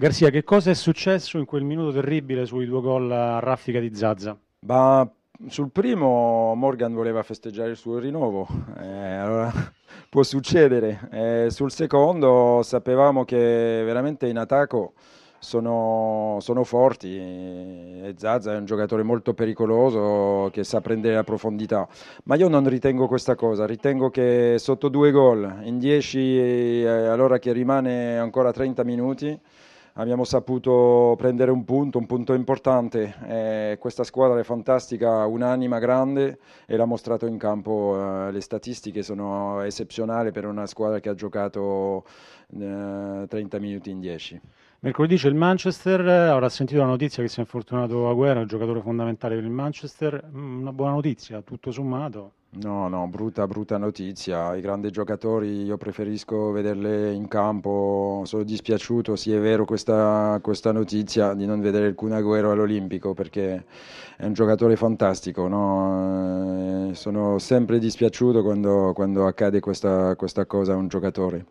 Garzia, che cosa è successo in quel minuto terribile sui due gol a raffica di Zazza? Ma sul primo Morgan voleva festeggiare il suo rinnovo, eh, allora può succedere. Eh, sul secondo sapevamo che veramente in attacco sono, sono forti e Zazza è un giocatore molto pericoloso che sa prendere la profondità, ma io non ritengo questa cosa, ritengo che sotto due gol in 10 eh, allora che rimane ancora 30 minuti abbiamo saputo prendere un punto, un punto importante. Eh, questa squadra è fantastica, un'anima grande e l'ha mostrato in campo. Eh, le statistiche sono eccezionali per una squadra che ha giocato eh, 30 minuti in 10. Mercoledì c'è il Manchester, avrà sentito la notizia che si è infortunato Aguero, il giocatore fondamentale per il Manchester. Mm, una buona notizia, tutto sommato. No, no, brutta, brutta notizia. I grandi giocatori io preferisco vederli in campo. Sono dispiaciuto, sì è vero questa, questa notizia di non vedere il Kun all'Olimpico perché è un giocatore fantastico. No? Eh, sono sempre dispiaciuto quando, quando accade questa, questa cosa a un giocatore.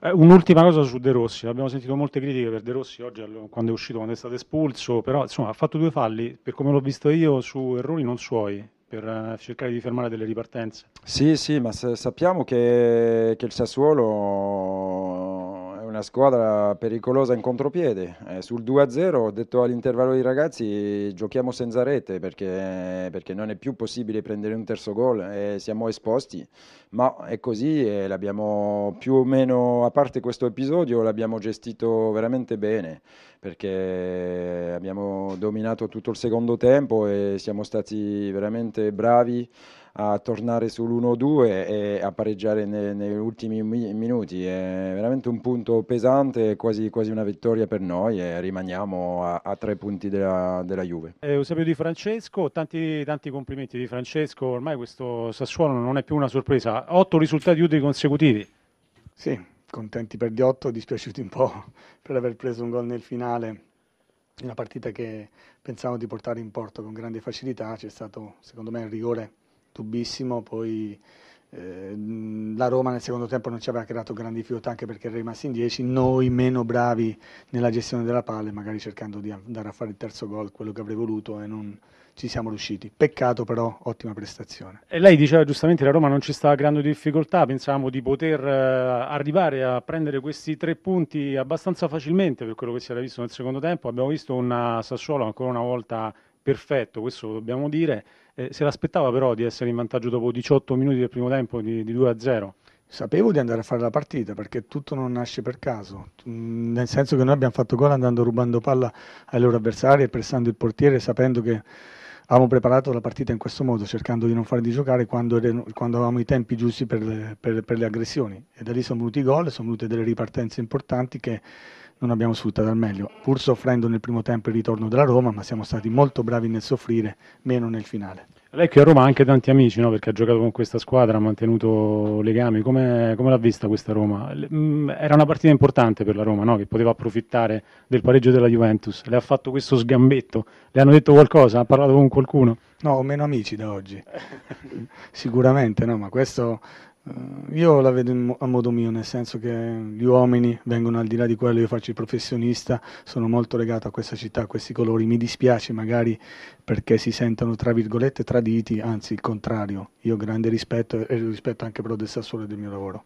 Eh, un'ultima cosa su De Rossi, abbiamo sentito molte critiche per De Rossi oggi quando è uscito, quando è stato espulso, però insomma ha fatto due falli, per come l'ho visto io, su errori non suoi per eh, cercare di fermare delle ripartenze. Sì, sì, ma sappiamo che, che il Sassuolo una squadra pericolosa in contropiede. Eh, sul 2-0 ho detto all'intervallo ai ragazzi giochiamo senza rete perché, perché, non è più possibile prendere un terzo gol e siamo esposti, ma è così e l'abbiamo più o meno, a parte questo episodio, l'abbiamo gestito veramente bene perché abbiamo dominato tutto il secondo tempo e siamo stati veramente bravi a tornare sull'1-2 e a pareggiare nei, negli ultimi minuti. È veramente un punto pesante, quasi, quasi una vittoria per noi e rimaniamo a, a tre punti della, della Juve. Eh, Eusebio Di Francesco, tanti, tanti complimenti Di Francesco, ormai questo Sassuolo non è più una sorpresa, otto risultati utili consecutivi. Sì, contenti per gli otto, dispiaciuti un po' per aver preso un gol nel finale una partita che pensavamo di portare in porto con grande facilità, c'è stato secondo me il rigore tubissimo, poi eh, la Roma nel secondo tempo non ci aveva creato grandi difficoltà anche perché era rimasti in 10, noi meno bravi nella gestione della palla, magari cercando di andare a fare il terzo gol, quello che avrei voluto e non ci siamo riusciti. Peccato però, ottima prestazione. E lei diceva giustamente che la Roma non ci stava creando difficoltà, pensavamo di poter eh, arrivare a prendere questi tre punti abbastanza facilmente per quello che si era visto nel secondo tempo, abbiamo visto un Sassuolo ancora una volta perfetto, questo lo dobbiamo dire. Eh, se l'aspettava però di essere in vantaggio dopo 18 minuti del primo tempo di, di 2-0. Sapevo di andare a fare la partita perché tutto non nasce per caso, mm, nel senso che noi abbiamo fatto gol andando rubando palla ai loro avversari e pressando il portiere sapendo che avevamo preparato la partita in questo modo, cercando di non farli giocare quando, quando avevamo i tempi giusti per le, per, per le aggressioni. E da lì sono venuti i gol, sono venute delle ripartenze importanti che non abbiamo sfruttato al meglio, pur soffrendo nel primo tempo il ritorno della Roma, ma siamo stati molto bravi nel soffrire, meno nel finale. Lei qui a Roma ha anche tanti amici, no? perché ha giocato con questa squadra, ha mantenuto legami. Come, come l'ha vista questa Roma? Mm, era una partita importante per la Roma, no? che poteva approfittare del pareggio della Juventus. Le ha fatto questo sgambetto? Le hanno detto qualcosa? Ha parlato con qualcuno? No, ho meno amici da oggi. Sicuramente, no, ma questo io la vedo a modo mio, nel senso che gli uomini vengono al di là di quello, io faccio il professionista, sono molto legato a questa città, a questi colori, mi dispiace magari perché si sentono tra virgolette traditi, anzi il contrario, io ho grande rispetto e rispetto anche però del Sassuolo e del mio lavoro.